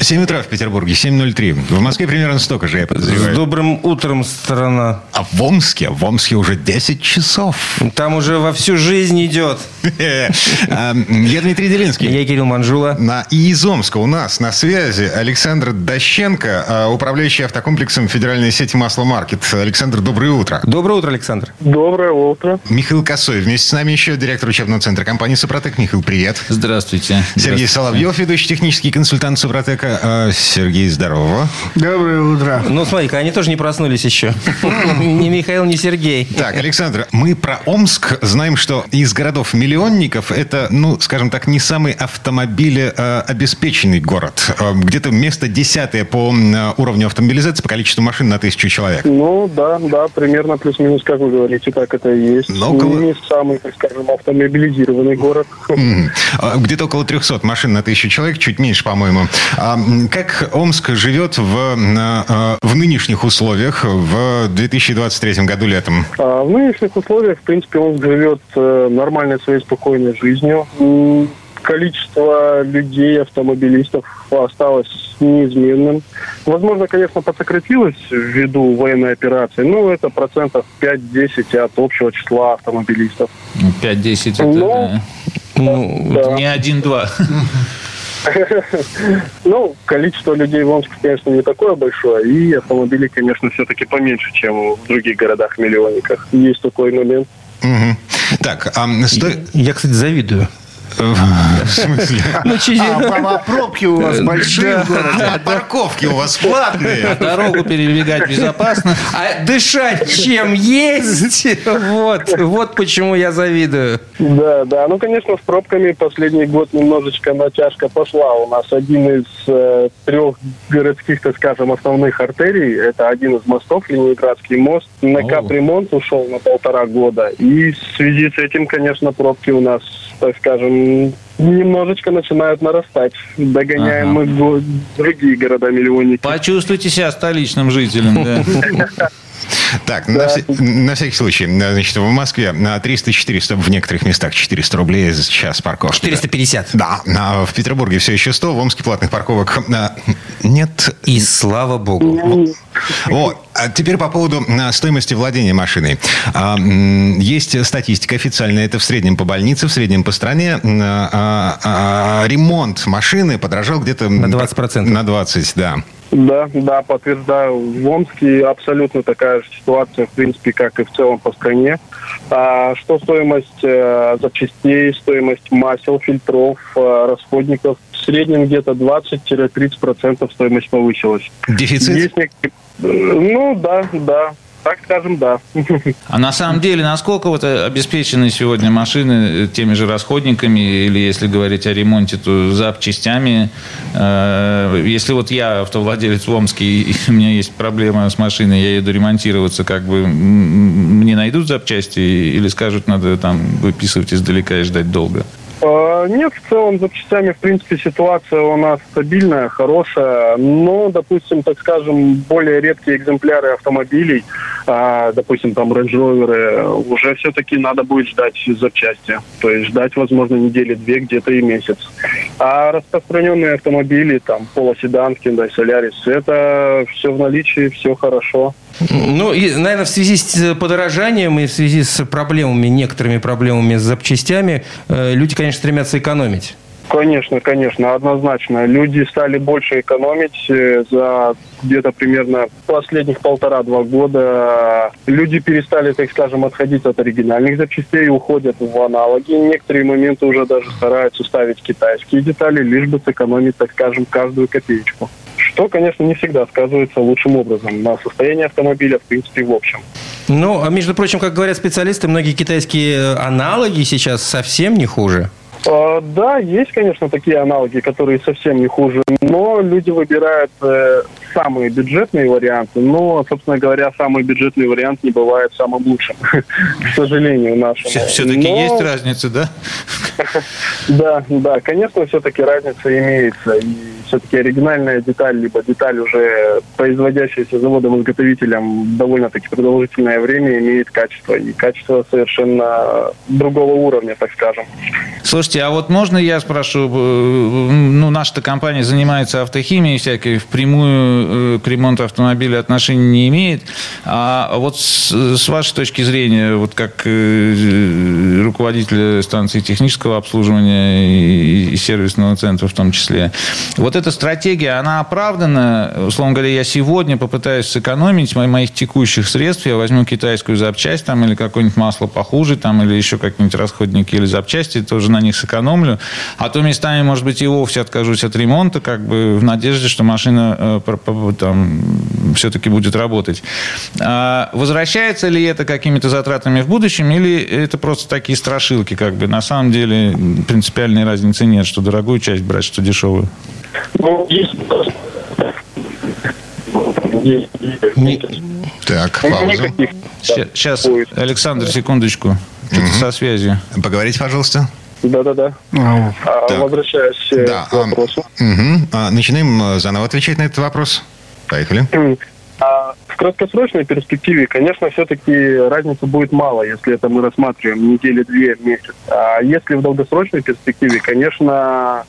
7 утра в Петербурге, 7.03. В Москве примерно столько же, я подозреваю. С добрым утром, страна. А в Омске? В Омске уже 10 часов. Там уже во всю жизнь идет. А, Я Дмитрий Делинский. Я Кирилл Манжула. На, и из Омска у нас на связи Александр Дощенко, а, управляющий автокомплексом федеральной сети «Масло Маркет». Александр, доброе утро. Доброе утро, Александр. Доброе утро. Михаил Косой. Вместе с нами еще директор учебного центра компании «Супротек». Михаил, привет. Здравствуйте. Сергей Соловьев, ведущий технический консультант «Супротека». А, Сергей, здорово. Доброе утро. Ну, смотри-ка, они тоже не проснулись еще. Ни Михаил, ни Сергей. Так, Александр, мы про Омск знаем, что из городов-миллионников это, ну, скажем так, не самый автомобилеобеспеченный город. Э, Где-то место десятое по уровню автомобилизации, по количеству машин на тысячу человек. Ну, да, да, примерно плюс-минус, как вы говорите, так это и есть. Ну, около- Не самый, так скажем, автомобилизированный город. А, Где-то около 300 машин на тысячу человек, чуть меньше, по-моему. А, Как Омск живет в, а, в нынешних условиях в 2023 году летом? А в нынешних условиях, в принципе, он живет э, нормальной своей спокойной жизнью. Количество людей, автомобилистов осталось неизменным. Возможно, конечно, подсократилось ввиду военной операции, но это процентов 5-10 от общего числа автомобилистов. 5-10 это Ну, да. Ну, Да. не один-два. Ну, количество людей в Омске, конечно, не такое большое, и автомобилей, конечно, все-таки поменьше, чем в других городах-миллионниках. Есть такой момент. Так, а м, сто- я, кстати, завидую. В смысле? Ну, через- А пробки у вас большие в городе? А парковки у вас платные? Дорогу перебегать безопасно. А дышать чем есть? Вот, вот почему я завидую. Да, да. Ну, конечно, с пробками последний год немножечко натяжка пошла. У нас один из э, трех городских, так скажем, основных артерий, это один из мостов, Ленинградский мост, на капремонт ушел на полтора года. И в связи с этим, конечно, пробки у нас, так скажем, немножечко начинают нарастать. Догоняем Ага. мы другие города-миллионники. Почувствуйте себя столичным жителем. да. Так, на, вся- на всякий случай, значит, в Москве на 300-400, в некоторых местах 400 рублей за час парковки. 450. Да, а в Петербурге все еще 100, в Омске платных парковок а, нет. И слава богу. Вот. А теперь по поводу а, стоимости владения машиной. А, Есть статистика официальная, это в среднем по больнице, в среднем по стране. А, а, а, Ремонт машины подорожал где-то... На 20%. На 20, да. Да, да, подтверждаю. В Омске абсолютно такая же ситуация, в принципе, как и в целом по стране. А, что стоимость э, запчастей, стоимость масел, фильтров, э, расходников, в среднем где-то 20-30% стоимость повысилась. Дефицит? Есть э, Ну, да, да. Так скажем, да. А на самом деле, насколько вот обеспечены сегодня машины теми же расходниками, или если говорить о ремонте, то запчастями? Э, Если вот я автовладелец в Омске, и у меня есть проблема с машиной, я еду ремонтироваться, как бы мне найдут запчасти или скажут, надо там выписывать издалека и ждать долго? А, Нет, в целом с запчастями, в принципе, ситуация у нас стабильная, хорошая. Но, допустим, так скажем, более редкие экземпляры автомобилей, а, допустим, там Range Rover, уже все-таки надо будет ждать запчасти. То есть ждать, возможно, недели две, где-то и месяц. А распространенные автомобили, там, полоседан, Hyundai Solaris, это все в наличии, все хорошо. Ну, и, наверное, в связи с подорожанием и в связи с проблемами, некоторыми проблемами с запчастями, э, люди, конечно, стремятся экономить. Конечно, конечно, однозначно. Люди стали больше экономить э, за где-то примерно последних полтора-два года. Люди перестали, так скажем, отходить от оригинальных запчастей, уходят в аналоги. Некоторые моменты уже даже стараются ставить китайские детали, лишь бы сэкономить, так скажем, каждую копеечку. Что, конечно, не всегда сказывается лучшим образом на состоянии автомобиля, в принципе, в общем. Ну, а между прочим, как говорят специалисты, многие китайские э, аналоги сейчас совсем не хуже. А, Да, есть, конечно, такие аналоги, которые совсем не хуже, но люди выбирают э, самые бюджетные варианты, но, собственно говоря, самый бюджетный вариант не бывает самым лучшим, к сожалению, нашему. Все-таки но... есть разница, да? Да, да, конечно, все-таки разница имеется. И все-таки оригинальная деталь, либо деталь уже производящаяся заводом-изготовителем довольно-таки продолжительное время имеет качество. И качество совершенно другого уровня, так скажем. Слушайте, а вот можно я спрошу, э, ну, наша компания занимается автохимией всякой, впрямую к ремонту автомобиля отношения не имеет. А вот с, с вашей точки зрения, вот как э, руководителя станции технического обслуживания и, и сервисного центра в том числе, вот эта стратегия, она оправдана? Условно говоря, я сегодня попытаюсь сэкономить моих текущих средств, я возьму китайскую запчасть там, или какое-нибудь масло похуже, там, или еще какие-нибудь расходники или запчасти, тоже на них сэкономлю. А то местами, может быть, и вовсе откажусь от ремонта, как бы в надежде, что машина э, там все-таки будет работать. А возвращается ли это какими-то затратами в будущем, или это просто такие страшилки, как бы на самом деле принципиальной разницы нет, что дорогую часть брать, что дешевую? Ну, есть так, пауза. Сейчас, Александр, секундочку. Что-то со связью. Поговорите, пожалуйста. Да-да-да. А, Возвращаясь э, да. к вопросу. Угу. А, начинаем э, заново отвечать на этот вопрос. Поехали. А в краткосрочной перспективе, конечно, все-таки разницы будет мало, если это мы рассматриваем недели-две, месяц. А если в долгосрочной перспективе, конечно,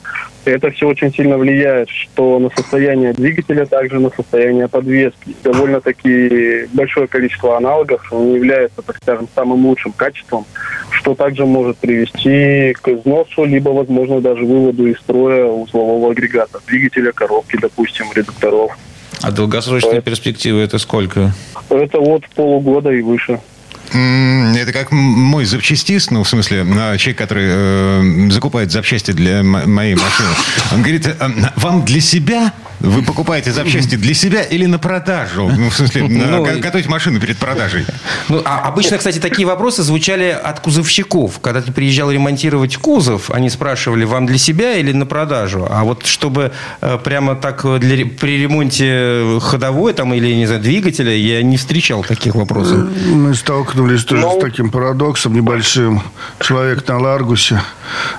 это все очень сильно влияет, что на состояние двигателя, также на состояние подвески. Довольно-таки большое количество аналогов не является, так скажем, самым лучшим качеством, что также может привести к износу, либо, возможно, даже выводу из строя узлового агрегата, двигателя, коробки, допустим, редукторов. А долгосрочные перспективы это сколько? Это вот полугода и выше. Это как мой запчастист, ну, в смысле, а, человек, который э, закупает запчасти для моей машины. Он говорит, «А, вам для себя вы покупаете запчасти для себя или на продажу? Ну, в смысле, ну, готовить машину перед продажей. Ну, а обычно, кстати, такие вопросы звучали от кузовщиков. Когда ты приезжал ремонтировать кузов, они спрашивали, вам для себя или на продажу? А вот чтобы э, прямо так для, при ремонте ходовой там, или, не знаю, двигателя, я не встречал таких вопросов. Мы столкнулись тоже с таким парадоксом небольшим. Человек на Ларгусе,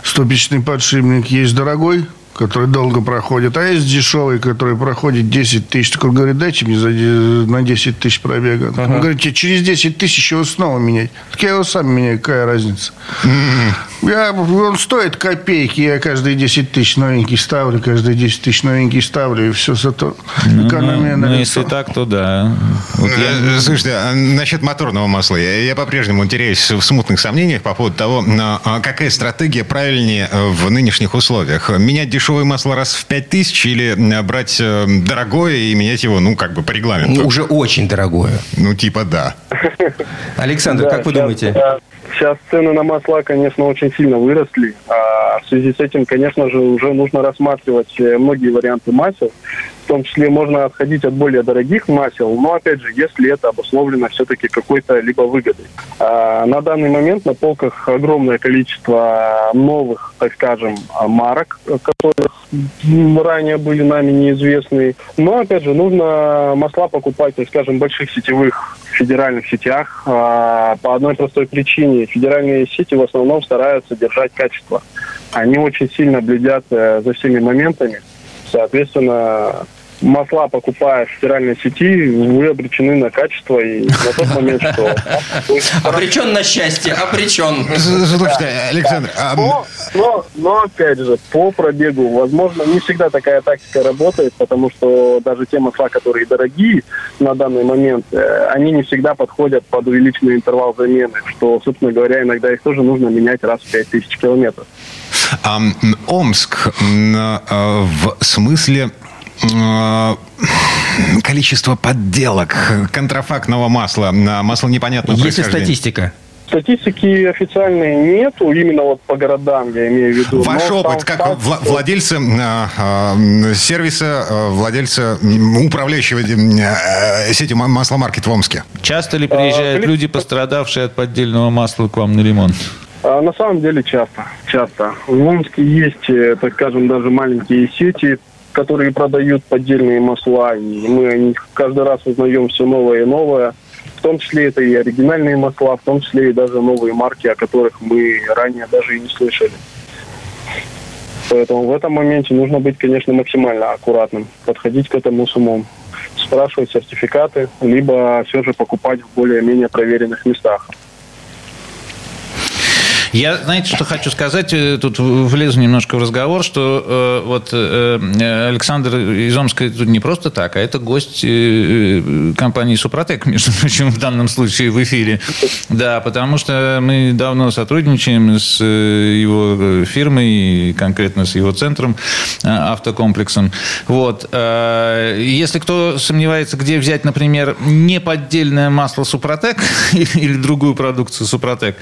ступичный подшипник есть дорогой, который долго проходит, а есть дешевый, который проходит 10 тысяч. Так он говорит, дайте мне за, на 10 тысяч пробега. Ага. Он говорит, через 10 тысяч его снова менять. Так я его сам меняю, какая разница? Я, он стоит копейки, я каждые 10 тысяч новенький ставлю, каждые 10 тысяч новенький ставлю, и все зато ну, экономия ну, на ну, если так, то да. Вот я... Э, слушайте, а насчет моторного масла, я, я по-прежнему теряюсь в смутных сомнениях по поводу того, а какая стратегия правильнее э, в нынешних условиях. Менять дешевое масло раз в 5 тысяч или брать э, дорогое и менять его, ну, как бы по регламенту? Ну, уже очень дорогое. Ну, типа да. Александр, как вы думаете? Сейчас цены на масла, конечно, очень сильно выросли. А в связи с этим, конечно же, уже нужно рассматривать э, многие варианты масел. В том числе можно отходить от более дорогих масел, но, опять же, если это обусловлено все-таки какой-то либо выгодой. А на данный момент на полках огромное количество новых, так скажем, марок, которых ранее были нами неизвестны. Но, опять же, нужно масла покупать, так скажем, больших сетевых федеральных сетях а, по одной простой причине. Федеральные сети в основном стараются держать качество. Они очень сильно следят э, за всеми моментами. Соответственно, масла покупая в стиральной сети, вы обречены на качество и на тот момент, что... Обречен на счастье, обречен. Слушайте, Александр... Но, но, но, опять же, по пробегу, возможно, не всегда такая тактика работает, потому что даже те масла, которые дорогие на данный момент, э, они не всегда подходят под увеличенный интервал замены, что, собственно говоря, иногда их тоже нужно менять раз в 5000 километров. Омск э, в смысле Э, количество подделок контрафактного масла, масла непонятного Есть ли статистика? Статистики официальной нету, именно вот по городам, я имею в виду. Ваш Но опыт, как факт, вла- владельца э, э, сервиса, э, владельца управляющего э, сетью масломаркет в Омске? Часто ли приезжают а, люди, пострадавшие от поддельного масла к вам на ремонт? А, на самом деле часто, часто. В Омске есть, так скажем, даже маленькие сети, которые продают поддельные масла, и мы о них каждый раз узнаем все новое и новое. В том числе это и оригинальные масла, в том числе и даже новые марки, о которых мы ранее даже и не слышали. Поэтому в этом моменте нужно быть, конечно, максимально аккуратным, подходить к этому с умом, спрашивать сертификаты, либо все же покупать в более-менее проверенных местах. Я, знаете, что хочу сказать? Э, тут влезу немножко в разговор, что э, вот э, Александр из Омска тут не просто так, а это гость э, компании «Супротек», между прочим, в данном случае в эфире. Да, потому что мы давно сотрудничаем с э, его фирмой, конкретно с его центром, э, автокомплексом. Вот. Э, если кто сомневается, где взять, например, неподдельное масло «Супротек» или другую продукцию «Супротек»,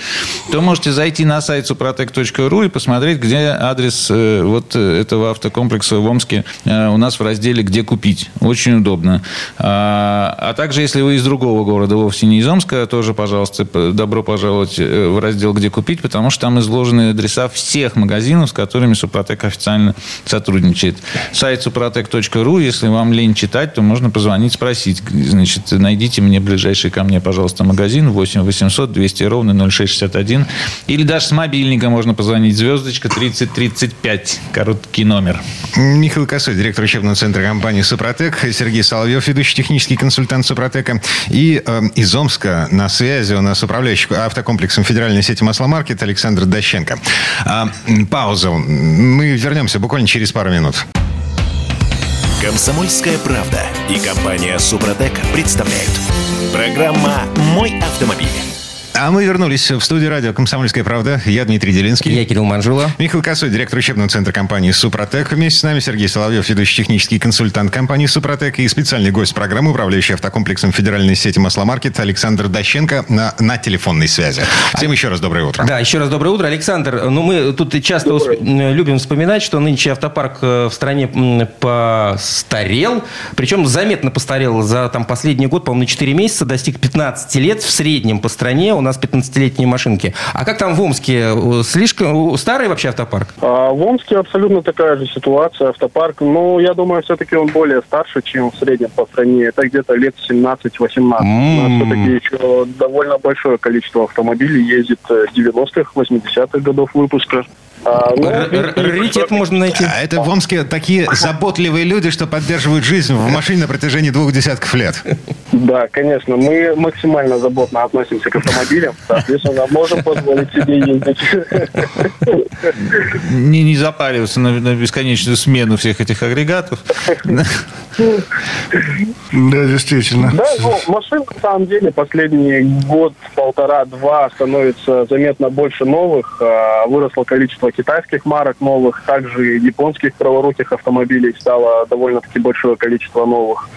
то можете зайти на сайт suprotec.ru и посмотреть, где адрес э, вот этого автокомплекса в Омске э, у нас в разделе «Где купить». Очень удобно. А, а также, если вы из другого города, вовсе не из Омска, тоже, пожалуйста, добро пожаловать э, в раздел «Где купить», потому что там изложены адреса всех магазинов, с которыми Супротек официально сотрудничает. Сайт suprotec.ru, если вам лень читать, то можно позвонить, спросить. Значит, найдите мне ближайший ко мне, пожалуйста, магазин 8 800 200 ровно 0661 или даже с мобильника можно позвонить. Звездочка 3035. Короткий номер. Михаил Косой, директор учебного центра компании «Супротек». Сергей Соловьев, ведущий технический консультант «Супротека». И э, из Омска на связи у нас управляющий автокомплексом федеральной сети «Масломаркет» Александр Дощенко. А, паузу. Мы вернемся буквально через пару минут. Комсомольская правда и компания «Супротек» представляют. Программа «Мой автомобиль». А мы вернулись в студию радио «Комсомольская правда». Я Дмитрий Делинский. Я Кирилл Манжула. Михаил Косой, директор учебного центра компании «Супротек». Вместе с нами Сергей Соловьев, ведущий технический консультант компании «Супротек» и специальный гость программы, управляющий автокомплексом федеральной сети «Масломаркет» Александр Дощенко на, на телефонной связи. Всем еще раз доброе утро. Да, еще раз доброе утро. Александр, ну мы тут часто усп... любим вспоминать, что нынче автопарк э, в стране постарел, причем заметно постарел за там, последний год, по-моему, на 4 месяца, достиг 15 лет в среднем по стране у нас 15-летние машинки. А как там в Омске? Слишком старый вообще автопарк? А в Омске абсолютно такая же ситуация. Автопарк, ну, я думаю, все-таки он более старше, чем в среднем по стране. Это где-то лет 17-18. Mm. У нас все-таки еще довольно большое количество автомобилей ездит 90-х, 80-х годов выпуска. А, ну, Раритет можно найти. А это в Омске такие заботливые люди, что поддерживают жизнь в машине на протяжении двух десятков лет. Да, конечно. Мы максимально заботно относимся к автомобилям. Соответственно, можем позволить себе ездить. Не, не запариваться на, на бесконечную смену всех этих агрегатов. Да, действительно. Да, ну, машин на самом деле последний год, полтора-два становится заметно больше новых. А, выросло количество китайских марок новых, также японских праворуких автомобилей стало довольно-таки большое количество новых.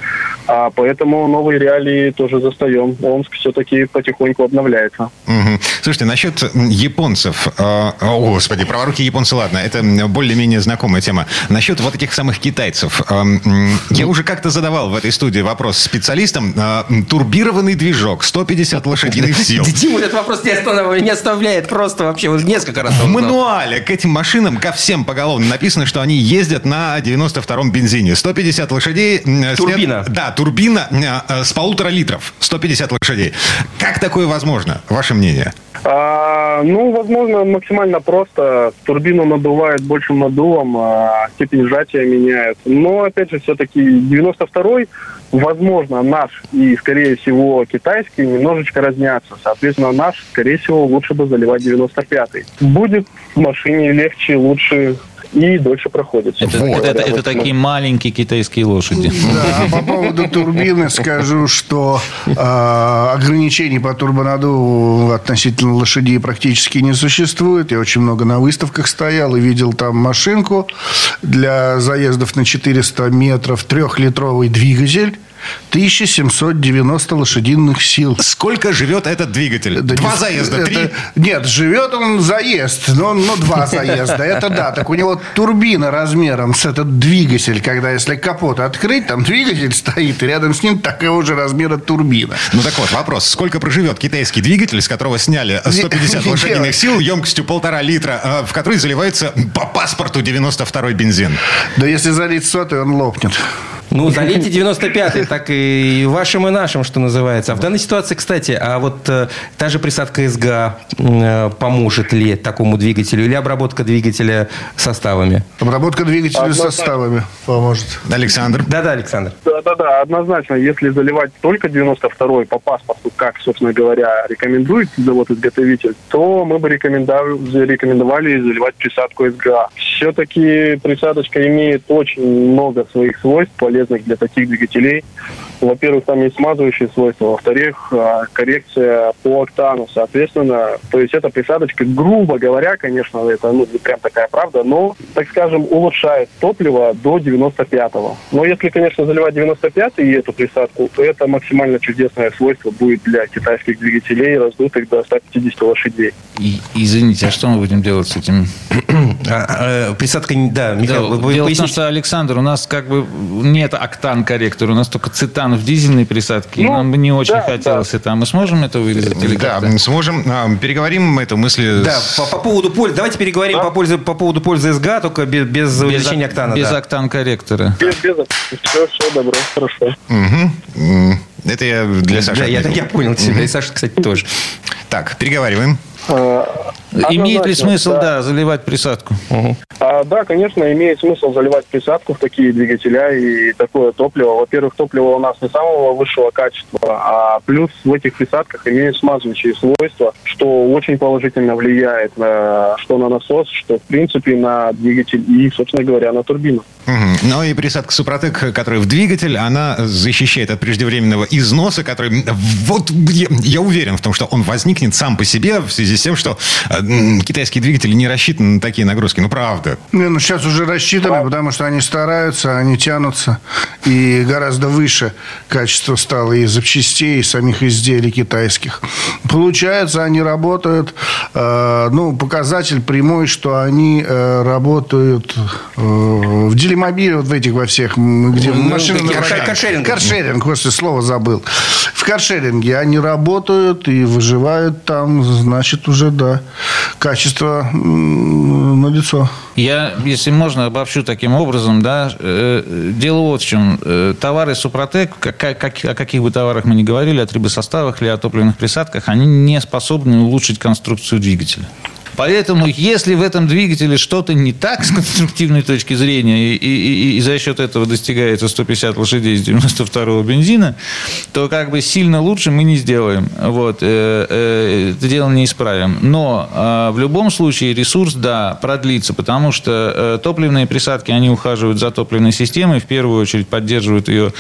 А поэтому новые реалии тоже застаем. Омск все-таки потихоньку обновляется. Угу. Слушайте, насчет японцев. Э, о, господи, праворуки японцы, ладно, это более-менее знакомая тема. Насчет вот этих самых китайцев. Э, я уже как-то задавал в этой студии вопрос специалистам. Э, турбированный движок, 150 лошадиных сил. Дима этот вопрос не оставляет просто вообще вот несколько раз. В мануале к этим машинам, ко всем поголовно написано, что они ездят на 92-м бензине. 150 лошадей. Турбина. Да, турбина с полутора литров. 150 лошадей. Как такое возможно? Ваше мнение? А, ну, возможно, максимально просто. Турбину надувает большим надувом, а степень сжатия меняет. Но, опять же, все-таки 92-й, возможно, наш и, скорее всего, китайский немножечко разнятся. Соответственно, наш, скорее всего, лучше бы заливать 95-й. Будет в машине легче, лучше и дольше проходит. Это, вот. это, это, это такие маленькие китайские лошади. Да, а по поводу турбины скажу, что э, ограничений по турбонадуву относительно лошадей практически не существует. Я очень много на выставках стоял и видел там машинку для заездов на 400 метров, трехлитровый двигатель 1790 лошадиных сил. Сколько живет этот двигатель? Да Два не- заезда, это- три? Нет, живет он заезд, но, но два заезда. Это да. Так у него турбина размером с этот двигатель, когда если капот открыть, там двигатель стоит, и рядом с ним такого же размера турбина. Ну так вот, вопрос. Сколько проживет китайский двигатель, с которого сняли 150 Не- лошадиных сил, емкостью полтора литра, э, в который заливается по паспорту 92-й бензин? Да если залить сотый, он лопнет. Ну, залейте 95-й, так и вашим, и нашим, что называется. А в данной ситуации, кстати, а вот э, та же присадка СГА э, поможет ли такому двигателю или обработка двигателя составами? Обработка двигателя Однозначно. составами поможет. Александр? Да-да, Александр. Да-да-да, однозначно, если заливать только 92-й по паспорту, как, собственно говоря, рекомендует завод-изготовитель, то мы бы рекомендовали, рекомендовали заливать присадку СГА. Все-таки присадочка имеет очень много своих свойств, полезных для таких двигателей. Во-первых, там есть смазывающие свойства, во-вторых, а, коррекция по октану, соответственно, то есть эта присадочка, грубо говоря, конечно, это ну, не прям такая правда, но, так скажем, улучшает топливо до 95-го. Но если, конечно, заливать 95-й и эту присадку, то это максимально чудесное свойство будет для китайских двигателей, раздутых до 150 лошадей. И- извините, а что мы будем делать с этим? А, э, присадка, да, Да, Михаил, вы- вы дело в том, что, Александр, у нас как бы нет октан-корректора, у нас только цитан в дизельной присадке, Ну, нам бы не очень да, хотелось это. А мы сможем это вырезать или Да, как-то? сможем. А, Переговорим эту мысль Да, с- по, по поводу пользы. Давайте переговорим по, пользе, по поводу пользы СГА, только без, без увеличения октана. без да. октан-корректора. Без, без, все, все, добро, хорошо. М, Это я для Саши. Да, я, я понял тебя. И Саша, кстати, тоже. Так, переговариваем. А, Имеет ли смысл, да. да, заливать присадку? А, да, конечно, имеет смысл заливать присадку в такие двигателя и такое топливо. Во-первых, топливо у нас не самого высшего качества, а плюс в этих присадках имеют смазывающие свойства, что очень положительно влияет на, что на насос, что, в принципе, на двигатель и, собственно говоря, на турбину. Мгм. Ну и присадка Супротек, которая в двигатель, она защищает от преждевременного износа, который... Вот я, я уверен в том, что он возникнет сам по себе в связи с тем, что э, китайские двигатели не рассчитаны на такие нагрузки. Ну, правда. Не, ну сейчас уже рассчитаны, потому что они стараются, они тянутся. И гораздо выше качество стало и запчастей, и самих изделий китайских. Получается, они работают, э, ну, показатель прямой, что они э, работают э, в делимобиле, вот в этих во всех, где Ну, машины такие на каршеринг. Каршеринг, господи, слово забыл. В каршеринге они работают и выживают там, значит, уже, да, качество м, налицо. Я, если можно, обобщу таким образом, да, э, дело вот в чем. Э, Товары Супротек, как, как- о каких бы товарах мы ни говорили, о трибосоставах или о топливных присадках, они не способны улучшить конструкцию двигателя. Поэтому, если в этом двигателе что-то не так с конструктивной точки зрения, и, и- и- за счет этого достигается 150 лошадей с 92-го бензина, то как бы сильно лучше мы не сделаем. Вот, э, э, это дело не исправим. Но э, в любом случае ресурс, да, продлится, потому что э, топливные присадки, они ухаживают за топливной системой, в первую очередь поддерживают ее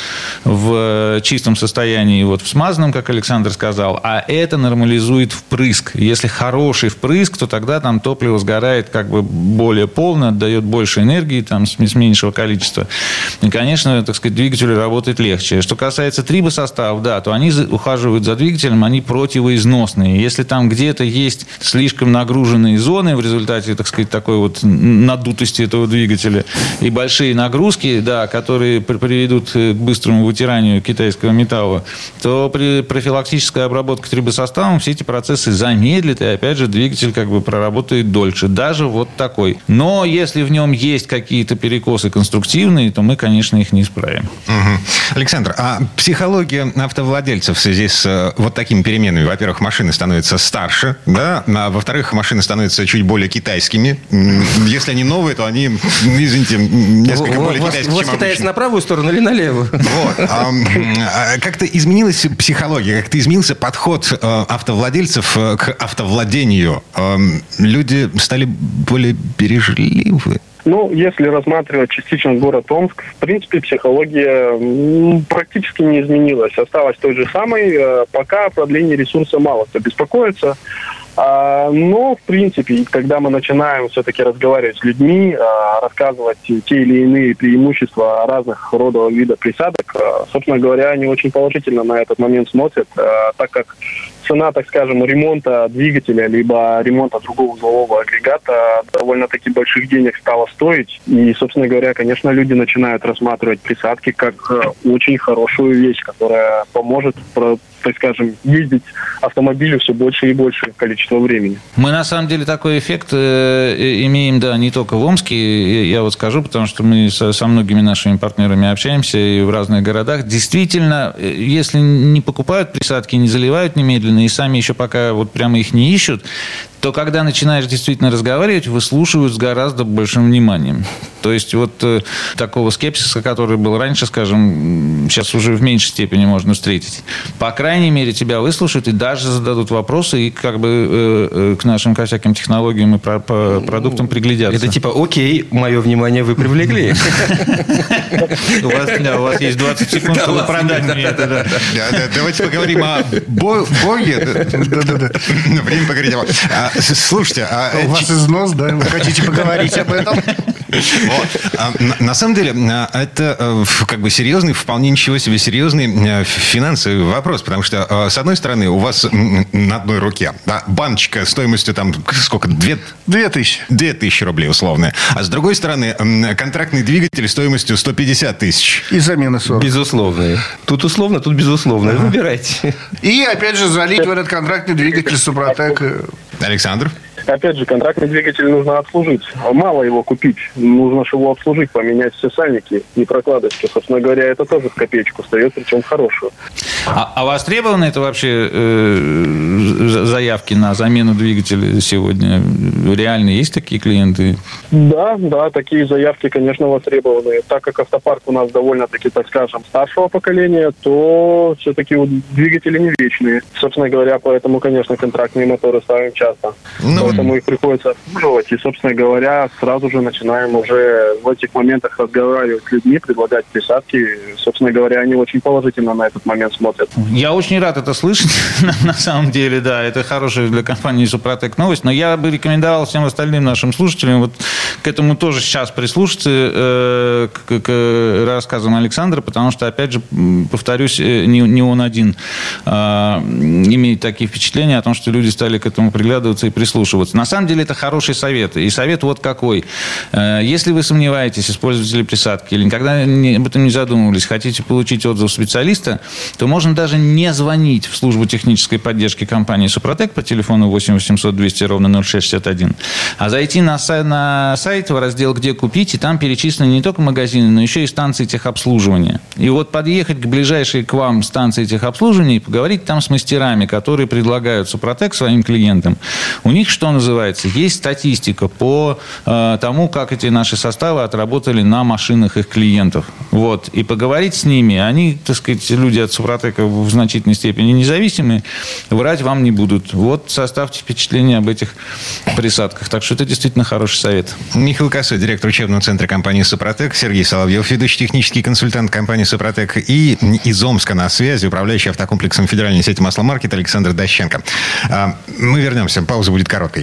в э, чистом состоянии, вот в смазанном, как Александр сказал, а это нормализует впрыск. Если хороший впрыск, то тогда там топливо сгорает как бы более полно, отдает больше энергии, там с меньшего количества. И, конечно, так сказать, двигателю работает легче. Что касается трибосоставов, да, то они ухаживают за двигателем, они противоизносные. Если там где-то есть слишком нагруженные зоны в результате, так сказать, такой вот надутости этого двигателя и большие нагрузки, да, которые при- приведут э, к быстрому вытиранию китайского металла, то при профилактической обработке трибосоставом все эти процессы замедлит, и опять же двигатель как бы проработает дольше, даже вот такой. Но если в нем есть какие-то перекосы конструктивные, то мы, конечно, их не исправим. Мгм. Александр, а психология автовладельцев в связи с э, вот такими переменами? Во-первых, машины становятся старше, да, а во-вторых, машины становятся чуть более китайскими. Если они новые, то они, извините, несколько более вас, китайские, вас чем китаец обычно. на правую сторону или на левую? Вот. А, а Как-то изменилась психология, как-то изменился подход э, автовладельцев э, к автовладению. Люди стали более бережливы. Ну, если рассматривать частично город Омск, в принципе, психология практически не изменилась. Осталась той же самой. Э, Пока о продлении ресурса мало кто беспокоится. А, но, в принципе, когда мы начинаем все-таки разговаривать с людьми, а, рассказывать те или иные преимущества разных родов вида присадок, а, собственно говоря, они очень положительно на этот момент смотрят, так как цена, так скажем, ремонта двигателя либо ремонта другого узлового агрегата довольно-таки больших денег стало стоить. И, собственно говоря, конечно, люди начинают рассматривать присадки как э, очень хорошую вещь, которая поможет так скажем, ездить автомобилю все больше и больше количество времени. Мы, на самом деле, такой эффект э, имеем, да, не только в Омске, я вот скажу, потому что мы со, со многими нашими партнерами общаемся и в разных городах. Действительно, э, если не покупают присадки, не заливают немедленно, и сами еще пока вот прямо их не ищут, то когда начинаешь действительно разговаривать, выслушивают с гораздо большим вниманием. То есть вот э, такого скепсиса, который был раньше, скажем, сейчас уже в меньшей степени можно встретить. По крайней мере, тебя выслушают и даже зададут вопросы и как бы э, э, к нашим ко всяким технологиям и про, по продуктам приглядятся. Это типа, окей, мое внимание вы привлекли. У вас есть 20 секунд, чтобы продать мне это. Давайте поговорим о Боге. Время поговорить о Слушайте, а... У вас износ, да? Вы хотите поговорить об этом? А, на, самом деле, а, это э, как бы серьезный, вполне ничего себе серьезный э, финансовый вопрос, потому что, э, с одной стороны, у вас на одной руке баночка стоимостью там сколько? Две, Две тысячи. Две тысячи рублей условно. А с другой стороны, контрактный двигатель стоимостью 150 тысяч. И замена 40. Безусловно. Тут условно, тут безусловно. Выбирайте. И, опять же, залить в этот контрактный двигатель Супротек. Александр? Опять же, контрактный двигатель нужно обслужить. Мало его купить. Нужно же его обслужить, поменять все сальники и прокладочки. Собственно говоря, это тоже в копеечку стоит, причем хорошую. А, а востребованы это вообще э, заявки на замену двигателя сегодня? Реально есть такие клиенты? Да, да, такие заявки, конечно, востребованы. Так как автопарк у нас довольно-таки, так скажем, старшего поколения, то все-таки двигатели не вечные. Собственно говоря, поэтому, конечно, контрактные моторы ставим часто. Ну, поэтому их приходится обслуживать. И, собственно говоря, сразу же начинаем уже в этих моментах разговаривать с людьми, предлагать присадки. Собственно говоря, они очень положительно на этот момент смотрят. Я очень рад это слышать, на самом деле, да, это хорошая для компании Супротек новость, но я бы рекомендовал всем остальным нашим слушателям вот к этому тоже сейчас прислушаться, э, к, к рассказам Александра, потому что, опять же, повторюсь, э, не, не он один э, имеет такие впечатления о том, что люди стали к этому приглядываться и прислушиваться прислушиваться. На самом деле это хороший совет. И совет вот какой. Э, если вы сомневаетесь, используете ли присадки, или никогда об этом не задумывались, хотите получить отзыв специалиста, то можно даже не звонить в службу технической поддержки компании «Супротек» по телефону 8 800 200 ровно 0661, а зайти на сайт, на сайт в раздел «Где купить», и там перечислены не только магазины, но еще и станции техобслуживания. И вот подъехать к ближайшей к вам станции техобслуживания и поговорить там с мастерами, которые предлагают «Супротек» своим клиентам. У них что называется, есть статистика по э, тому, как эти наши составы отработали на машинах их клиентов. Вот. И поговорить с ними, они, так сказать, люди от Супротека в значительной степени независимые, врать вам не будут. Вот составьте впечатление об этих присадках. Так что это действительно хороший совет. Михаил Косой, директор учебного центра компании «Супротек», Сергей Соловьев, ведущий технический консультант компании «Супротек» и из Омска на связи управляющий автокомплексом федеральной сети «Масломаркет» Александр Дощенко. А, мы вернемся. Пауза будет короткой.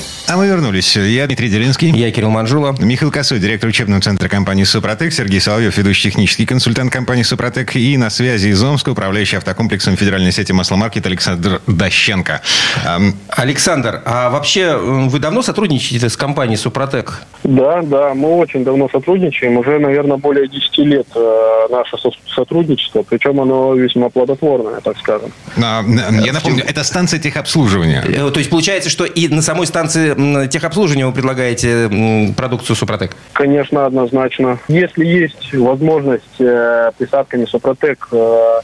А мы вернулись. Я Дмитрий Делинский. Я Кирилл Манжула. Михаил Косой, директор учебного центра компании «Супротек». Сергей Соловьев, ведущий технический консультант компании «Супротек». И на связи из Омска, управляющий автокомплексом федеральной сети «Масломаркет» Александр Дощенко. Александр, а вообще вы давно сотрудничаете с компанией «Супротек»? Да, да, мы очень давно сотрудничаем. Уже, наверное, более 10 лет э, наше сотрудничество. Причем оно весьма плодотворное, так скажем. А, я напомню, это станция техобслуживания. Э, то есть получается, что и на самой станции техобслуживания вы предлагаете продукцию Супротек? Конечно, однозначно. Если есть возможность э, присадками Супротек э,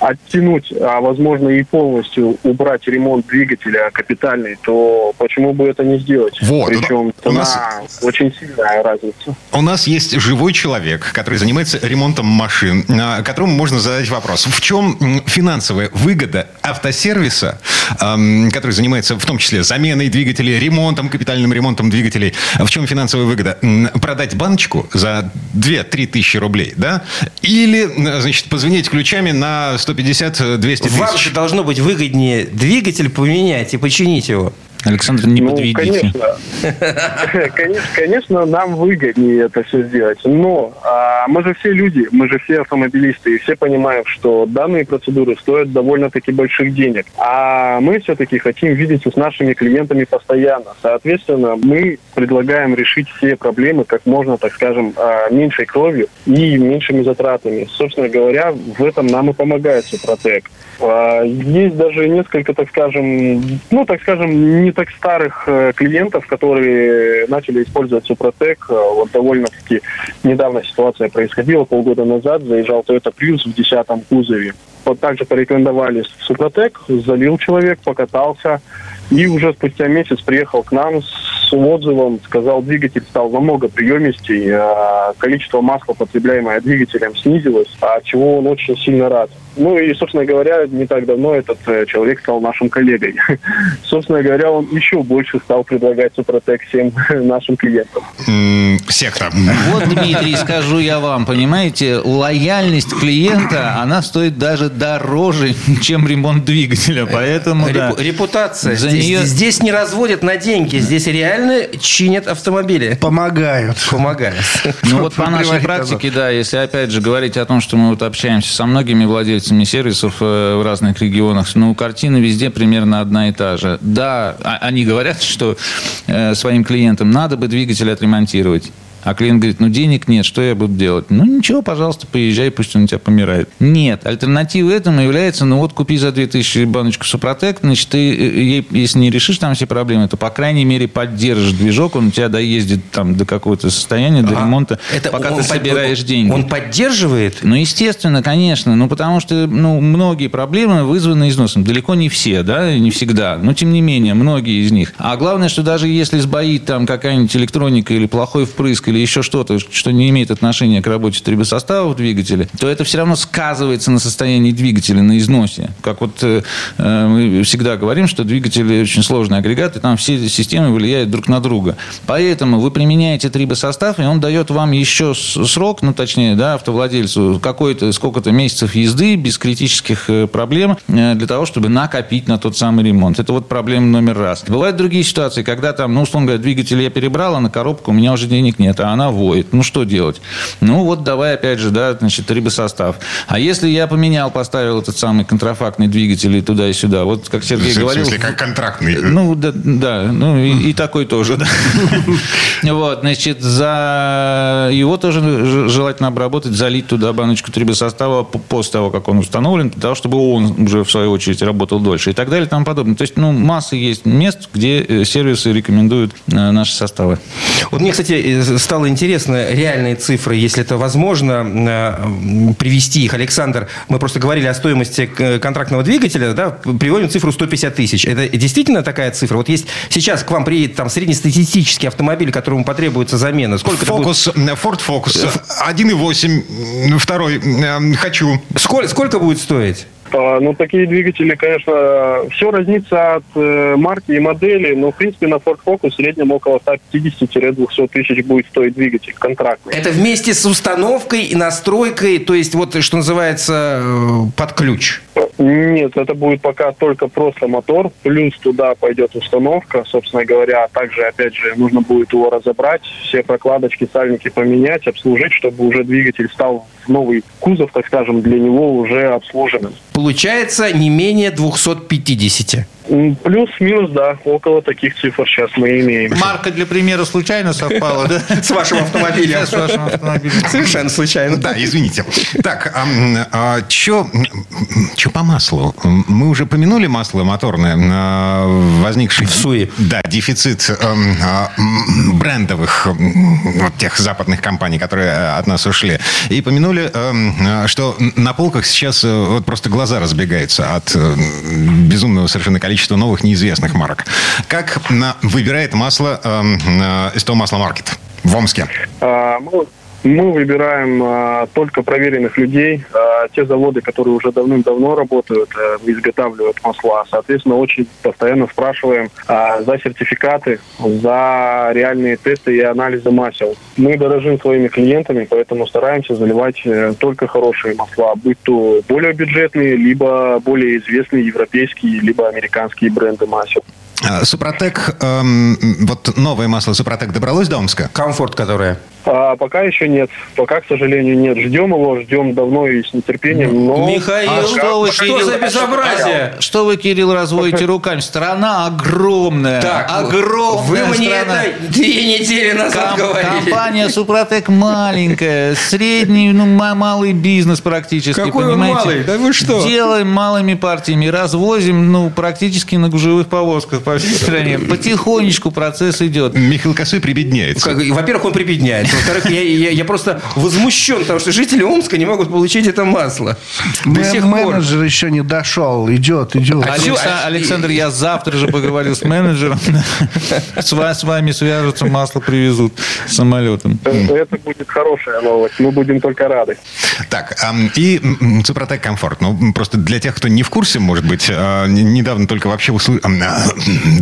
оттянуть, а возможно и полностью убрать ремонт двигателя капитальный, то почему бы это не сделать? Вот, Причем у нас- очень сильная разница. У нас есть живой человек, который занимается ремонтом машин, а, которому можно задать вопрос. В чем финансовая выгода автосервиса, ам, который занимается в том числе заменой двигателей, ремонтом, капитальным ремонтом двигателей? В чем финансовая выгода? Продать баночку за 2-3 тысячи рублей, да? Или, значит, позвонить ключами на 150-200 Вам тысяч? же должно быть выгоднее двигатель поменять и починить его. Александр, не ну, подведите. конечно. конечно, конечно, нам выгоднее это все сделать. Но а, мы же все люди, мы же все автомобилисты, и все понимаем, что данные процедуры стоят довольно-таки больших денег. А мы все-таки хотим видеться с нашими клиентами постоянно. Соответственно, мы предлагаем решить все проблемы как можно, так скажем, а, меньшей кровью и меньшими затратами. Собственно говоря, в этом нам и помогает Супротек. А, Есть даже несколько, так скажем, ну, так скажем, не так старых э, клиентов, которые начали использовать Супротек. Э, Вот довольно-таки недавно ситуация происходила, полгода назад заезжал Toyota Prius в 10 кузове. Вот также порекомендовали Супротек, залил человек, покатался, и уже спустя месяц приехал к нам с отзывом, сказал, двигатель стал намного приемистей, а количество масла, потребляемое двигателем, снизилось, от чего он очень сильно рад. Ну и, собственно говоря, не так давно этот э, человек стал нашим коллегой. Собственно говоря, он еще больше стал предлагать Супротек всем нашим клиентам. Секта. Вот, Дмитрий, скажу я вам, понимаете, лояльность клиента, она стоит даже дороже, чем ремонт двигателя, поэтому, да. Репу- Репутация. За здесь, нее- здесь не разводят на деньги, здесь реально чинят автомобили. Помогают. Помогают. Ну вот по нашей практике, да, если опять же говорить о том, что мы вот общаемся со многими владельцами сервисов э, в разных регионах, ну, картина везде примерно одна и та же. Да, а- они говорят, что э, своим клиентам надо бы двигатель отремонтировать. А клиент говорит, ну денег нет, что я буду делать? Ну ничего, пожалуйста, поезжай, пусть он у тебя помирает. Нет, альтернативой этому является, ну вот купи за 2000 баночку Супротек, значит, ты, э, ей, если не решишь там все проблемы, то, по крайней мере, поддержишь движок, он у тебя доездит там до какого-то состояния, до А, ремонта, это пока ты под- собираешь деньги. Он поддерживает? Ну, естественно, конечно. Ну, потому что ну, многие проблемы вызваны износом. Далеко не все, да, не всегда. Но, тем не менее, многие из них. А главное, что даже если сбоит там какая-нибудь электроника или плохой впрыск или еще что-то, что не имеет отношения к работе трибосостава в двигателе, то это все равно сказывается на состоянии двигателя, на износе. Как вот э, э, мы всегда говорим, что двигатель очень сложный агрегат, и там все системы влияют друг на друга. Поэтому вы применяете трибосостав, и он дает вам еще срок, ну, точнее, да, автовладельцу, какой-то, сколько-то месяцев езды без критических э, проблем э, для того, чтобы накопить на тот самый ремонт. Это вот проблема номер раз. Бывают другие ситуации, когда там, ну, условно говоря, двигатель я перебрал, а на коробку у меня уже денег нет, а она воет. Ну, что делать? Ну, вот давай опять же, да, значит, трибосостав. А если я поменял, поставил этот самый контрафактный двигатель и туда и сюда, вот как Сергей В говорил... смысле, как контрактный. Ну, да, да ну и, и такой тоже, да. Вот, значит, за его тоже желательно обработать, залить туда баночку трибосостава после того, как он установлен, для того, чтобы он уже, в свою очередь, работал дольше и так далее и тому подобное. То есть, ну, масса есть мест, где э, сервисы рекомендуют э, наши составы. Вот мне, кстати, э, стало интересно реальные цифры, если это возможно, э, привести их. Александр, мы просто говорили о стоимости э, контрактного двигателя, да, приводим цифру 150 тысяч. Это действительно такая цифра? Вот есть сейчас к вам приедет там среднестатистический автомобиль, которому потребуется замена. Сколько? Фокус, э, Ford Focus 1.8, второй, хочу. Сколько, сколько будет стоить? А, Ну, такие двигатели, конечно, все разнится от э, марки и модели, но, в принципе, на Ford Focus в среднем около 150-200 тысяч будет стоить двигатель контрактный. Это вместе с установкой и настройкой, то есть вот что называется э, под ключ. Нет, это будет пока только просто мотор, плюс туда пойдет установка, собственно говоря. Также, опять же, нужно будет его разобрать, все прокладочки, сальники поменять, обслужить, чтобы уже двигатель стал новый кузов, так скажем, для него уже обслуженным. Получается не менее 250. Плюс-минус, да, около таких цифр сейчас мы имеем. Марка для примера случайно совпала, да? С вашим автомобилем. С вашим автомобилем. Совершенно случайно. Да, извините. Так, а, что по маслу? Мы уже помянули масло моторное, а, возникший... В СУИ. Да, дефицит а, брендовых тех западных компаний, которые от нас ушли. И помянули, а, что на полках сейчас э, вот просто глаза разбегаются от э, безумного совершенно количества новых неизвестных марок. Как выбирает масло эм, э, СТО Масло Маркет в Омске? А, Мы, мы выбираем а, только проверенных людей, а, те заводы, которые уже давным-давно работают, а, изготавливают масла. Соответственно, очень постоянно спрашиваем а, за сертификаты, за реальные тесты и анализы масел. Мы дорожим своими клиентами, поэтому стараемся заливать э, только хорошие масла, будь то более бюджетные, либо более известные европейские, либо американские бренды масел. Супротек, эм, вот новое масло Супротек добралось до Омска? Комфорт, которая. А, пока еще нет. Пока, к сожалению, нет. Ждем его, ждем давно и с нетерпением. Но... Михаил, А что вы, что Кирилл, за безобразие? Что вы, Кирилл, разводите руками? Страна огромная. Так, огромная вы мне страна. это две недели назад Ком- говорили. Компания Супротек маленькая, средний, ну, ма- малый бизнес практически, Какой он понимаете? малый? Да вы что? Делаем малыми партиями, развозим, ну, практически на гужевых повозках по всей стране. Потихонечку процесс идет. Михаил Косой прибедняется. Как- Во-первых, он прибедняется. Во-вторых, я, я- я просто возмущен, потому что жители Омска не могут получить это масло. До сих пор. менеджер еще не дошел. Идет, идет. А всё- Алекса- Александр, я завтра же поговорил с менеджером. С ва- с вами свяжутся, масло привезут самолетом. Это будет хорошая новость. Мы будем только рады. Так, и Супротек Комфорт. Ну, просто для тех, кто не в курсе, может быть, а, недавно только вообще услышал,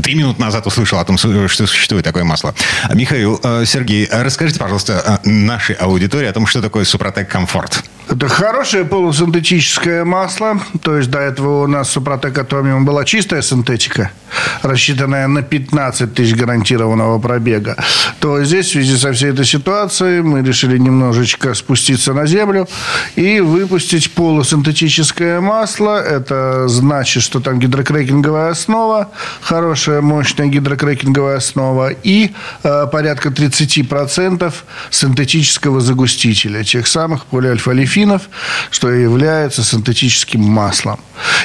три минуты назад услышал о том, что существует такое масло. А, Михаил, а, Сергей, а расскажите, пожалуйста, а, нашей аудитории о том, что такое Супротек Комфорт. Это хорошее полусинтетическое масло. То есть до этого у нас Супротек Атомиум была чистая синтетика, рассчитанная на 15 тысяч гарантированного пробега. То здесь в связи со всей этой ситуацией мы решили немножечко спуститься на землю и выпустить полусинтетическое масло. Это значит, что там гидрокрекинговая основа, хорошая, мощная гидрокрекинговая основа и э, порядка 30% синтетического загустителя, тех самых полиальфа-лифинов, что является синтетическим маслом.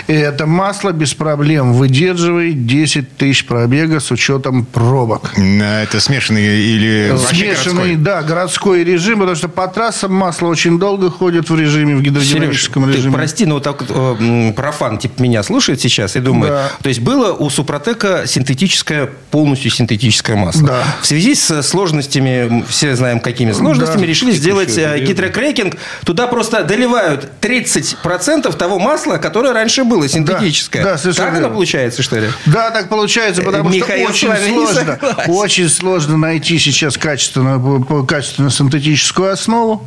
И это масло без проблем выдерживает 10 тысяч пробега с учетом пробок. Это смешанный или Смешанный, городской? да, городской режим, потому что по трассам масло очень долго ходит в режиме, в Сереж, гидродинамическом ты режиме. прости, но вот так э, профан типа меня слушает сейчас и думает. Да. То есть было у Супротека синтетическое, полностью синтетическое масло. Да. В связи с сложностями, все знаем какими сложностями, Да. решили сделать э, гидрокрекинг. Туда просто доливают 30% того масла, которое раньше было синтетическое. да, совершенно так оно верно. получается, что ли? Да, так получается, потому Михаил что очень сложно, очень сложно найти сейчас качественную, качественную синтетическую основу.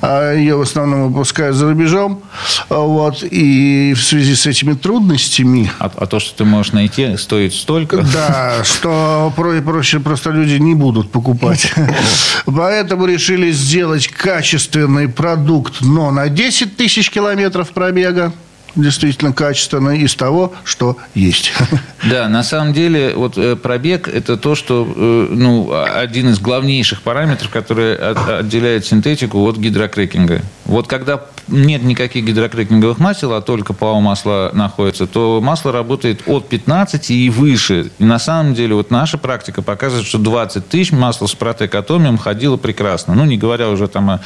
А Ее в основном выпускают за рубежом. А Вот. И в связи с этими трудностями, А, а то, что ты можешь найти, стоит столько. да, что про- проще просто люди не будут покупать. Поэтому решили сделать качественный продукт, но на 10 тысяч километров пробега. Действительно качественный из того, что есть. Да, на самом деле, вот э, пробег – это то, что, э, ну, один из главнейших параметров, который от- отделяет синтетику от гидрокрекинга. Вот когда нет никаких гидрокрекинговых масел, а только ПАО масло находится, то масло работает от 15 и выше. И на самом деле, вот наша практика показывает, что 20 тысяч масла с протекатомием ходило прекрасно. Ну, не говоря уже там о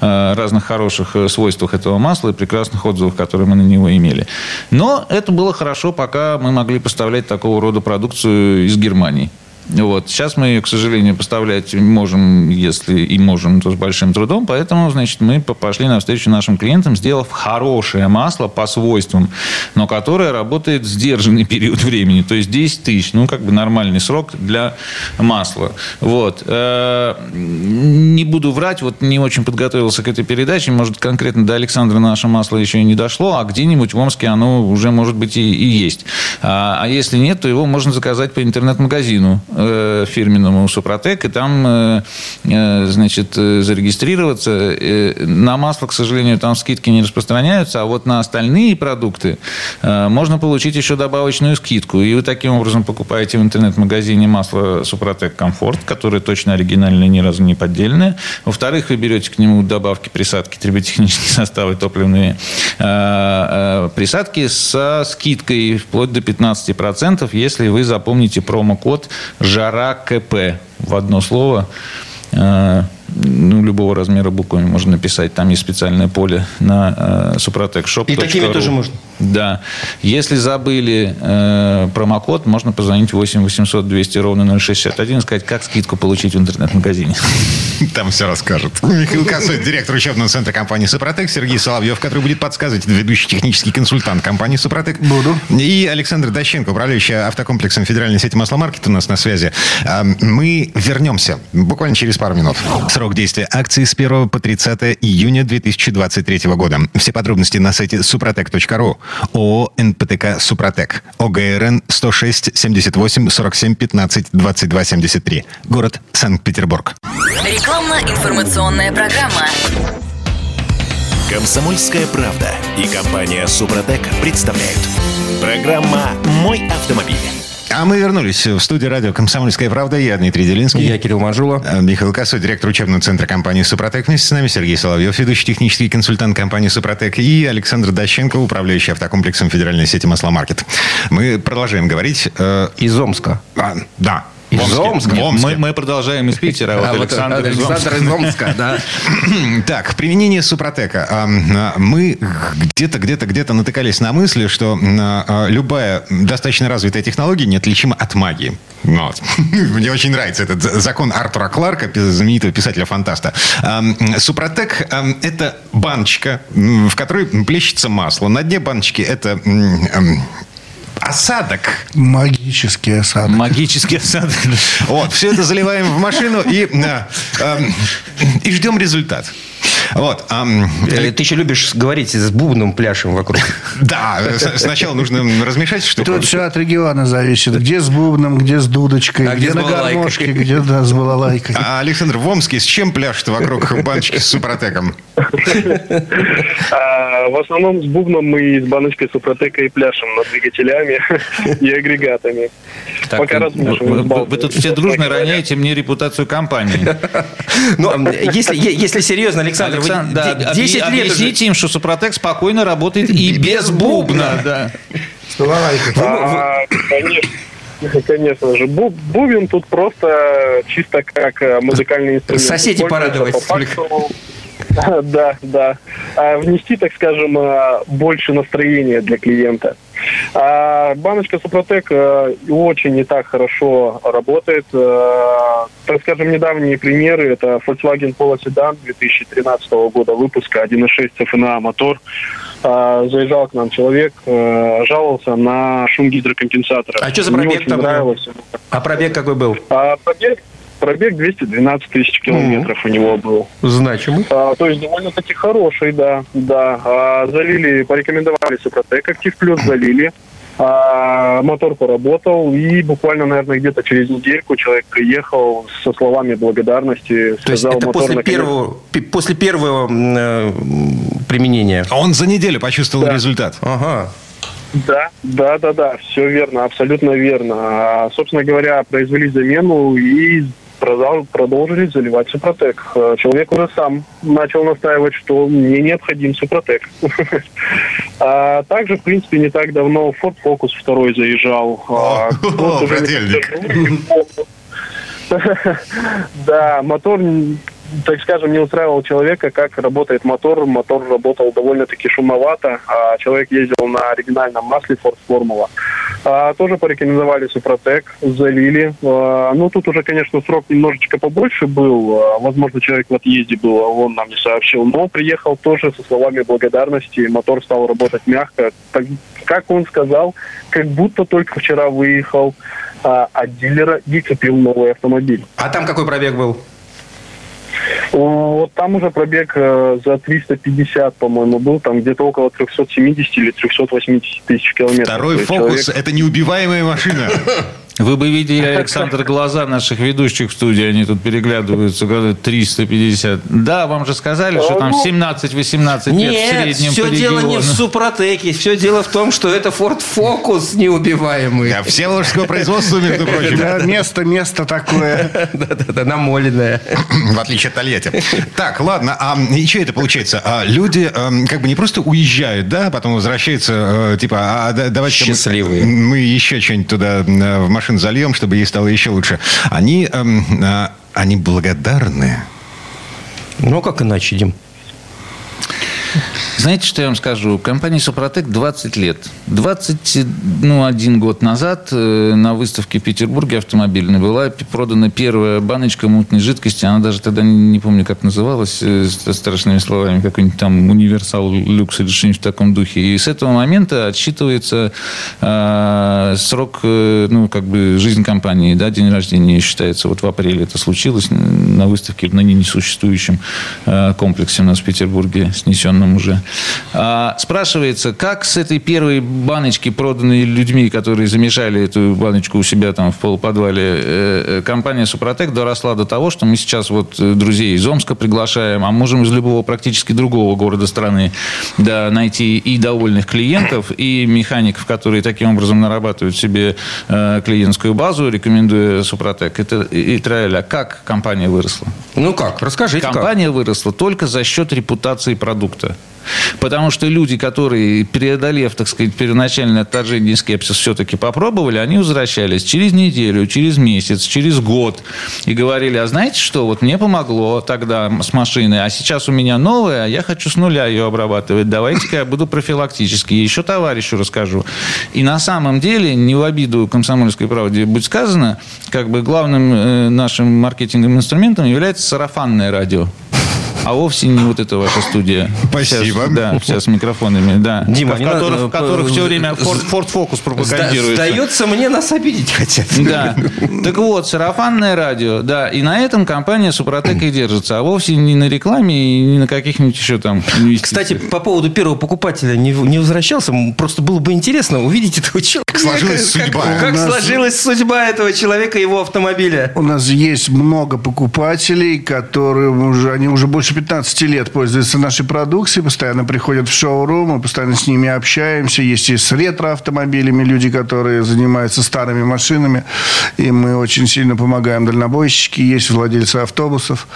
э, разных хороших э, свойствах этого масла и прекрасных отзывах, которые мы на него имели. Но это было хорошо, пока мы могли поставлять такого рода продукцию из Германии. Вот. Сейчас мы ее, к сожалению, поставлять можем, если и можем, то с большим трудом. Поэтому, значит, мы по- пошли навстречу нашим клиентам, сделав хорошее масло по свойствам, но которое работает сдержанный период времени. То есть 10 тысяч, ну, как бы нормальный срок для масла. Вот. Э, Не буду врать, вот не очень подготовился к этой передаче. Может, конкретно до Александра наше масло еще и не дошло, а где-нибудь в Омске оно уже, может быть, и, и есть. А, а если нет, то его можно заказать по интернет-магазину фирменному Супротек, и там, э, э, значит, э, зарегистрироваться. Э, на масло, к сожалению, там скидки не распространяются, а вот на остальные продукты э, можно получить еще добавочную скидку. И вы таким образом покупаете в интернет-магазине масло Супротек Комфорт, которое точно оригинальное, ни разу не поддельное. Во-вторых, вы берете к нему добавки, присадки, триботехнические составы, топливные э, э, присадки со скидкой вплоть до 15%, если вы запомните промокод «Жара КП» в одно слово. Э, ну, любого размера буквами можно написать. Там есть специальное поле на э, Shop. И такими тоже можно? Да. Если забыли э, промокод, можно позвонить 8 800 200 ровно 061 и сказать, как скидку получить в интернет-магазине. Там все расскажут. Михаил Косой, директор учебного центра компании «Супротек», Сергей Соловьев, который будет подсказывать, ведущий технический консультант компании «Супротек». Буду. И Александр Дощенко, управляющий автокомплексом Федеральной сети «Масломаркет» у нас на связи. А, Мы вернемся буквально через пару минут. Срок действия акции с 1 по 30 июня 2023 года. Все подробности на сайте suprotec.ru. ООО «НПТК Супротек». ОГРН 106 78 47 15 22 73. Город Санкт-Петербург. Рекламно-информационная программа. Комсомольская правда и компания Супротек представляют. Программа «Мой автомобиль». А мы вернулись в студию радио «Комсомольская правда». Я Дмитрий Делинский. Я Кирилл Манжула. А, Михаил Косой, директор учебного центра компании «Супротек». Вместе с нами Сергей Соловьев, ведущий технический консультант компании «Супротек». И Александр Дощенко, управляющий автокомплексом Федеральной сети «Масломаркет». Мы продолжаем говорить. э, Из Омска. а, да. Из. Омска? В Омске. Мы, мы продолжаем из Питера, вот А вот Александр, из Омска. Александр из Омска, да. Так, применение Супротека. А, Мы где-то, где-то, где-то натыкались на мысли, что а, а, любая достаточно развитая технология неотличима от магии. Ну Вот. Мне очень нравится этот закон Артура Кларка, знаменитого писателя-фантаста. Супротек это баночка, в которой плещется масло. На дне баночки это осадок. Магический осадок. Магический осадок. Вот, все это заливаем в машину и, и ждем результат. Вот. Э, Ты еще любишь говорить с бубном пляшем вокруг. Да, сначала нужно размешать, чтобы... Тут все от региона зависит. Где с бубном, где с дудочкой, А где, на гармошке, где да, с балалайкой. А, Александр, в Омске с чем пляшет вокруг баночки с супротеком? А, В основном с бубном мы с баночкой супротека и пляшем над двигателями и агрегатами. Пока вы, тут все дружно роняете мне репутацию компании. Ну, если, если серьезно, Александр, вы Александр, да, де- объ- 10 лет уже- объясните им, что Супротек спокойно работает и без бубна. Да. А, Конечно. Конечно же. Бу- Бубен тут просто чисто как э, музыкальный инструмент. Соседи Используется порадовать по факту. Да, да. А внести, так скажем, э, больше настроения для клиента. А баночка Супротек э, очень не так хорошо работает. Э, Так скажем, недавние примеры. Это Volkswagen Polo Sedan 2013 года выпуска, 1.6 CFNA мотор. Заезжал к нам человек, жаловался на шум гидрокомпенсатора. А что за пробег там. А пробег какой был? А пробег, пробег 212 тысяч километров у него был. Значимый. А, то есть довольно-таки хороший, да, да. А, залили, порекомендовали Супротек Актив Плюс, залили. А, мотор поработал, и буквально, наверное, где-то через недельку человек приехал со словами благодарности. То есть сказал, это мотор после наконец- первого, после первого э, применения. А Он за неделю почувствовал Да. результат. Ага. Да, да, да, да, все верно, абсолютно верно. А, собственно говоря, произвели замену и продолжили заливать Супротек. А, Человек уже сам начал настаивать, что мне необходим Супротек. А также, в принципе, не так давно Ford Focus второй заезжал. А. Да, мотор, так скажем, не устраивал человека, как работает мотор. Мотор работал довольно-таки шумовато, а человек ездил на оригинальном масле Ford Formula. А, тоже порекомендовали Супротек, залили. А, ну, тут уже, конечно, срок немножечко побольше был. А, возможно, человек в отъезде был, а он нам не сообщил. Но приехал тоже со словами благодарности. Мотор стал работать мягко. Так, как он сказал, как будто только вчера выехал а, от дилера и купил новый автомобиль. А там какой пробег был? Вот там уже пробег э, за 350, по-моему, был. Там где-то около 370 или 380 тысяч километров. То Второй фокус человек- – это неубиваемая машина. Вы бы видели, Александр, глаза наших ведущих в студии, они тут переглядываются, говорят, 350. Да, вам же сказали, что там 17-18 лет в Нет, среднем все по дело не в. Супротеке, все дело в том, что это Ford Focus неубиваемый. Да, Всеволожского производства, между прочим. Да, место, место такое. Да-да-да, намоленное. В отличие от Тольятти. Так, ладно, а и что это получается? А люди эм, как бы не просто уезжают, да, потом возвращаются, э, типа, а да- давайте мы- Счастливые. мы еще что-нибудь туда э, в машину зальем, чтобы ей стало еще лучше. Они, а, они благодарны. Ну, как иначе, Дим? Знаете, что я вам скажу? Компании «Супротек» 20 лет. 21 год назад э, на выставке в Петербурге автомобильной была продана первая баночка мутной жидкости. Она даже тогда не, помню, как называлась, э, с страшными словами, какой-нибудь там универсал люкс или что-нибудь в таком духе. И с этого момента отсчитывается э, срок, э, ну, как бы, жизнь компании, да, день рождения считается. Вот в апреле это случилось на выставке в ныне несуществующем э, комплексе у нас в Петербурге, снесенном уже. А, спрашивается, как с этой первой баночки, проданной людьми, которые замешали эту баночку у себя там в полуподвале, э, э, компания «Супротек» доросла до того, что мы сейчас вот э, друзей из Омска приглашаем, а можем из любого практически другого города страны да, найти и довольных клиентов, и механиков, которые таким образом нарабатывают себе клиентскую базу, рекомендуя «Супротек». Это и, и тра-ля. Как компания выросла? Ну как, расскажите как. Компания выросла только за счет репутации продукта. Потому что люди, которые, преодолев, так сказать, первоначальное отторжение и скепсис, все-таки попробовали, они возвращались через неделю, через месяц, через год и говорили, а знаете что, вот мне помогло тогда с машиной, а сейчас у меня новая, а я хочу с нуля ее обрабатывать, давайте-ка я буду профилактически, еще товарищу расскажу. И на самом деле, не в обиду комсомольской правде будет сказано, как бы главным э, нашим маркетинговым инструментом является сарафанное радио. А вовсе не вот эта ваша студия. Спасибо. Сейчас, да, сейчас с микрофонами, да. Дима, в которых, надо, в которых все время Ford, Ford Focus пропагандируется. Сдается мне, нас обидеть хотят. Да. Так вот, сарафанное радио, да, и на этом компания Супротек и держится, а вовсе не на рекламе и не на каких-нибудь еще там инвестициях. Кстати, по поводу первого покупателя не, не возвращался. Просто было бы интересно увидеть этого человека. сложилась судьба. Как У нас- сложилась судьба этого человека и его автомобиля. У нас есть много покупателей, которые уже, они уже больше 15 лет пользуются нашей продукцией, постоянно приходят в шоурум, мы постоянно с ними общаемся. Есть и с ретро-автомобилями люди, которые занимаются старыми машинами, и мы очень сильно помогаем дальнобойщики, есть владельцы автобусов.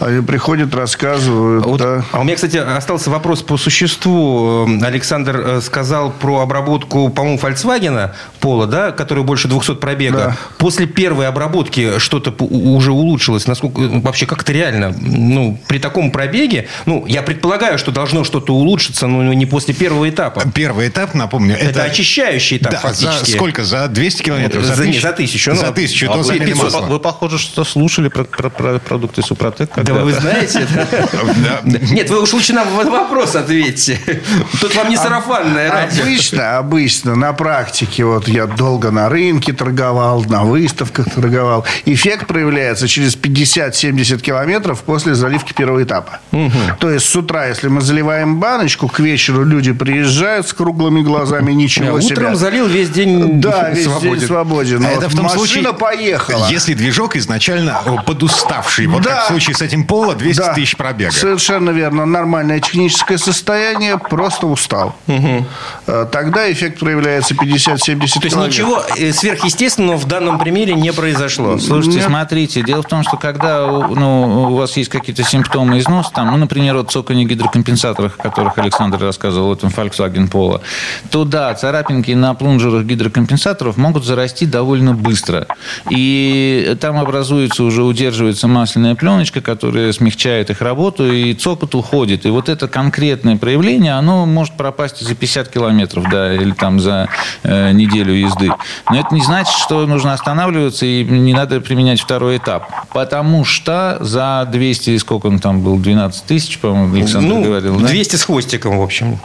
Они приходят, рассказывают. Вот, да. А у меня, кстати, остался вопрос по существу. Э, Александр э, сказал про обработку, по-моему, Volkswagen Пола, да, который больше 200 пробега. Да. После первой обработки что-то уже улучшилось. Насколько вообще как это реально? Ну, при таком пробеге, ну, я предполагаю, что должно что-то улучшиться, но не после первого этапа. Первый этап, напомню, Это, это... очищающий этап Да, фактически. за сколько? За 200 километров? За- не, за тысячу, ну, За тысячу. а то вы- замена 500. масла. Вы, похоже, что слушали про, про- про продукты Супротек. Да вы знаете. Нет, вы уж лучше нам вопрос ответьте. Тут вам не сарафанное радио. Обычно, обычно на практике, вот я долго на рынке торговал, на выставках торговал. Эффект проявляется через 50-70 километров после заливки первого этапа. То есть с утра, если мы заливаем баночку, к вечеру люди приезжают с круглыми глазами, ничего себе. Утром залил весь день Да, весь свободен. день свободен. А Но это в том машина случае, поехала. если движок изначально подуставший. Вот Да. как в случае с этим Пола 200 Да, тысяч пробега. Совершенно верно. Нормальное техническое состояние, просто устал. Э, Тогда эффект проявляется 50-70 То есть ничего э, сверхъестественного в данном примере не произошло. Слушайте, Нет. смотрите, дело в том, что когда у- ну, у вас есть какие-то симптомы износа, там, ну, например, вот цоканье гидрокомпенсаторов, о которых Александр рассказывал, этом Volkswagen Polo, то да, царапинки на плунжерах гидрокомпенсаторов могут зарасти довольно быстро. И там образуется, уже удерживается масляная пленочка, которая смягчает их работу, и цокот уходит. И вот это конкретное проявление, оно может пропасть за 50 километров, да, или там за э, неделю езды. Но это не значит, что нужно останавливаться и не надо применять второй этап. Потому что за 200, сколько он там был, 12 тысяч, по-моему, Александр Ну, говорил, да? 200 с хвостиком, в общем.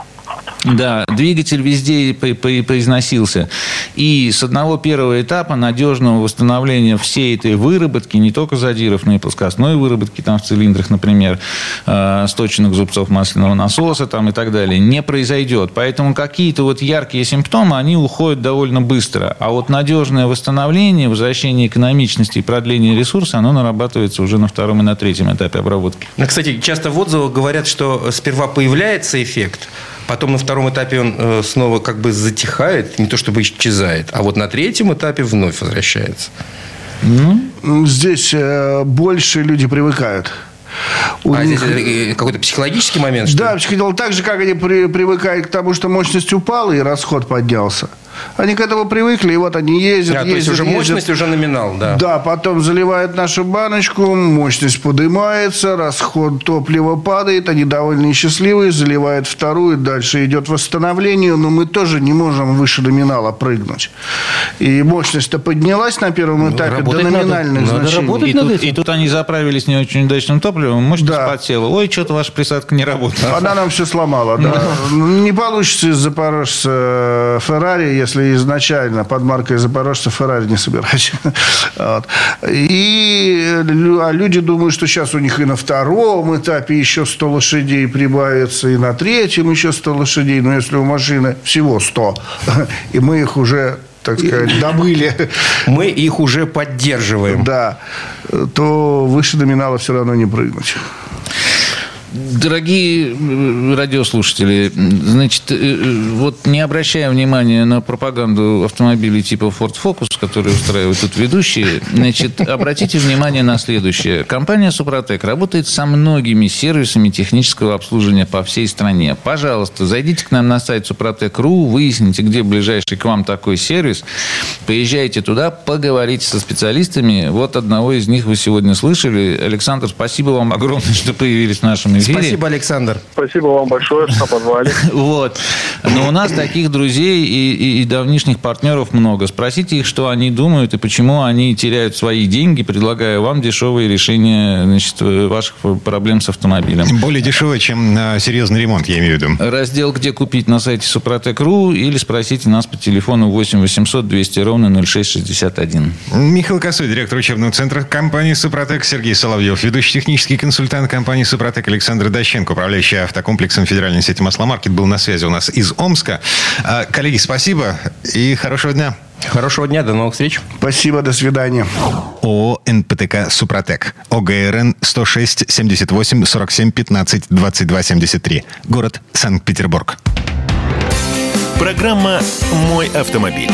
Да, двигатель везде поизносился. И с одного первого этапа надежного восстановления всей этой выработки, не только задиров, но и плоскостной выработки там в цилиндрах, например, э, сточенных зубцов масляного насоса там и так далее, не произойдет. Поэтому какие-то вот яркие симптомы, они уходят довольно быстро. А вот надежное восстановление, возвращение экономичности и продление ресурса, оно нарабатывается уже на втором и на третьем этапе обработки. Кстати, часто в отзывах говорят, что сперва появляется эффект, потом на втором этапе он э, снова как бы затихает, не то чтобы исчезает, а вот на третьем этапе вновь возвращается. М, Здесь э, больше люди привыкают. У а них- э, какой-то психологический момент, что Да, психодело так же, как они при- привыкают к тому, что мощность упала и расход поднялся. Они к этому привыкли, и вот они ездят, А, то есть ездят, уже ездят. мощность, уже номинал, да. Да, потом заливают нашу баночку, мощность поднимается, расход топлива падает, они довольно счастливые, заливают вторую, дальше идет восстановление, но мы тоже не можем выше номинала прыгнуть. И мощность-то поднялась на первом этапе до работать надо. номинальных Надо значений. работать И над тут, этим. и тут они заправились не очень удачным топливом, мощность Да. подсела. Ой, что-то ваша присадка не работает. Она нам все сломала, да. Не получится из запорожца Феррари, если изначально под маркой запорожца Феррари не собирать. Вот. И а люди думают, что сейчас у них и на втором этапе еще 100 лошадей прибавится, и на третьем еще 100 лошадей. Но если у машины всего 100, и мы их уже, так сказать, добыли, Мы их уже поддерживаем. да, то выше номинала все равно не прыгнуть. Дорогие э, радиослушатели, значит, э, э, вот не обращая внимания на пропаганду автомобилей типа Ford Focus, которые устраивают тут ведущие, значит, обратите внимание на следующее. Компания Супротек работает со многими сервисами технического обслуживания по всей стране. Пожалуйста, зайдите к нам на сайт Супротек.ру, выясните, где ближайший к вам такой сервис, поезжайте туда, поговорите со специалистами. Вот одного из них вы сегодня слышали. Александр, спасибо вам огромное, что появились в нашем эфире. Спасибо, Александр. Спасибо вам большое, что позвали. Вот. Но у нас таких друзей и, и- и давнишних партнеров много. Спросите их, что они думают и почему они теряют свои деньги, предлагая вам дешевые решения значит, ваших проблем с автомобилем. Более дешевое, чем э, серьезный ремонт, я имею в виду. Раздел «Где купить» на сайте Супротек.ру или спросите нас по телефону 8 800 200 ровно 0661. Михаил Косой, директор учебного центра компании «Супротек», Сергей Соловьев, ведущий технический консультант компании «Супротек», Александр Дощенко, управляющий автокомплексом федеральной сети «Масломаркет», был на связи у нас из Омска. А, Коллеги, спасибо и хорошего дня. Хорошего дня, до новых встреч. Спасибо, до свидания. ООО «НПТК Супротек». ОГРН 106 78 47 15 22 73. Город Санкт-Петербург. Программа «Мой автомобиль».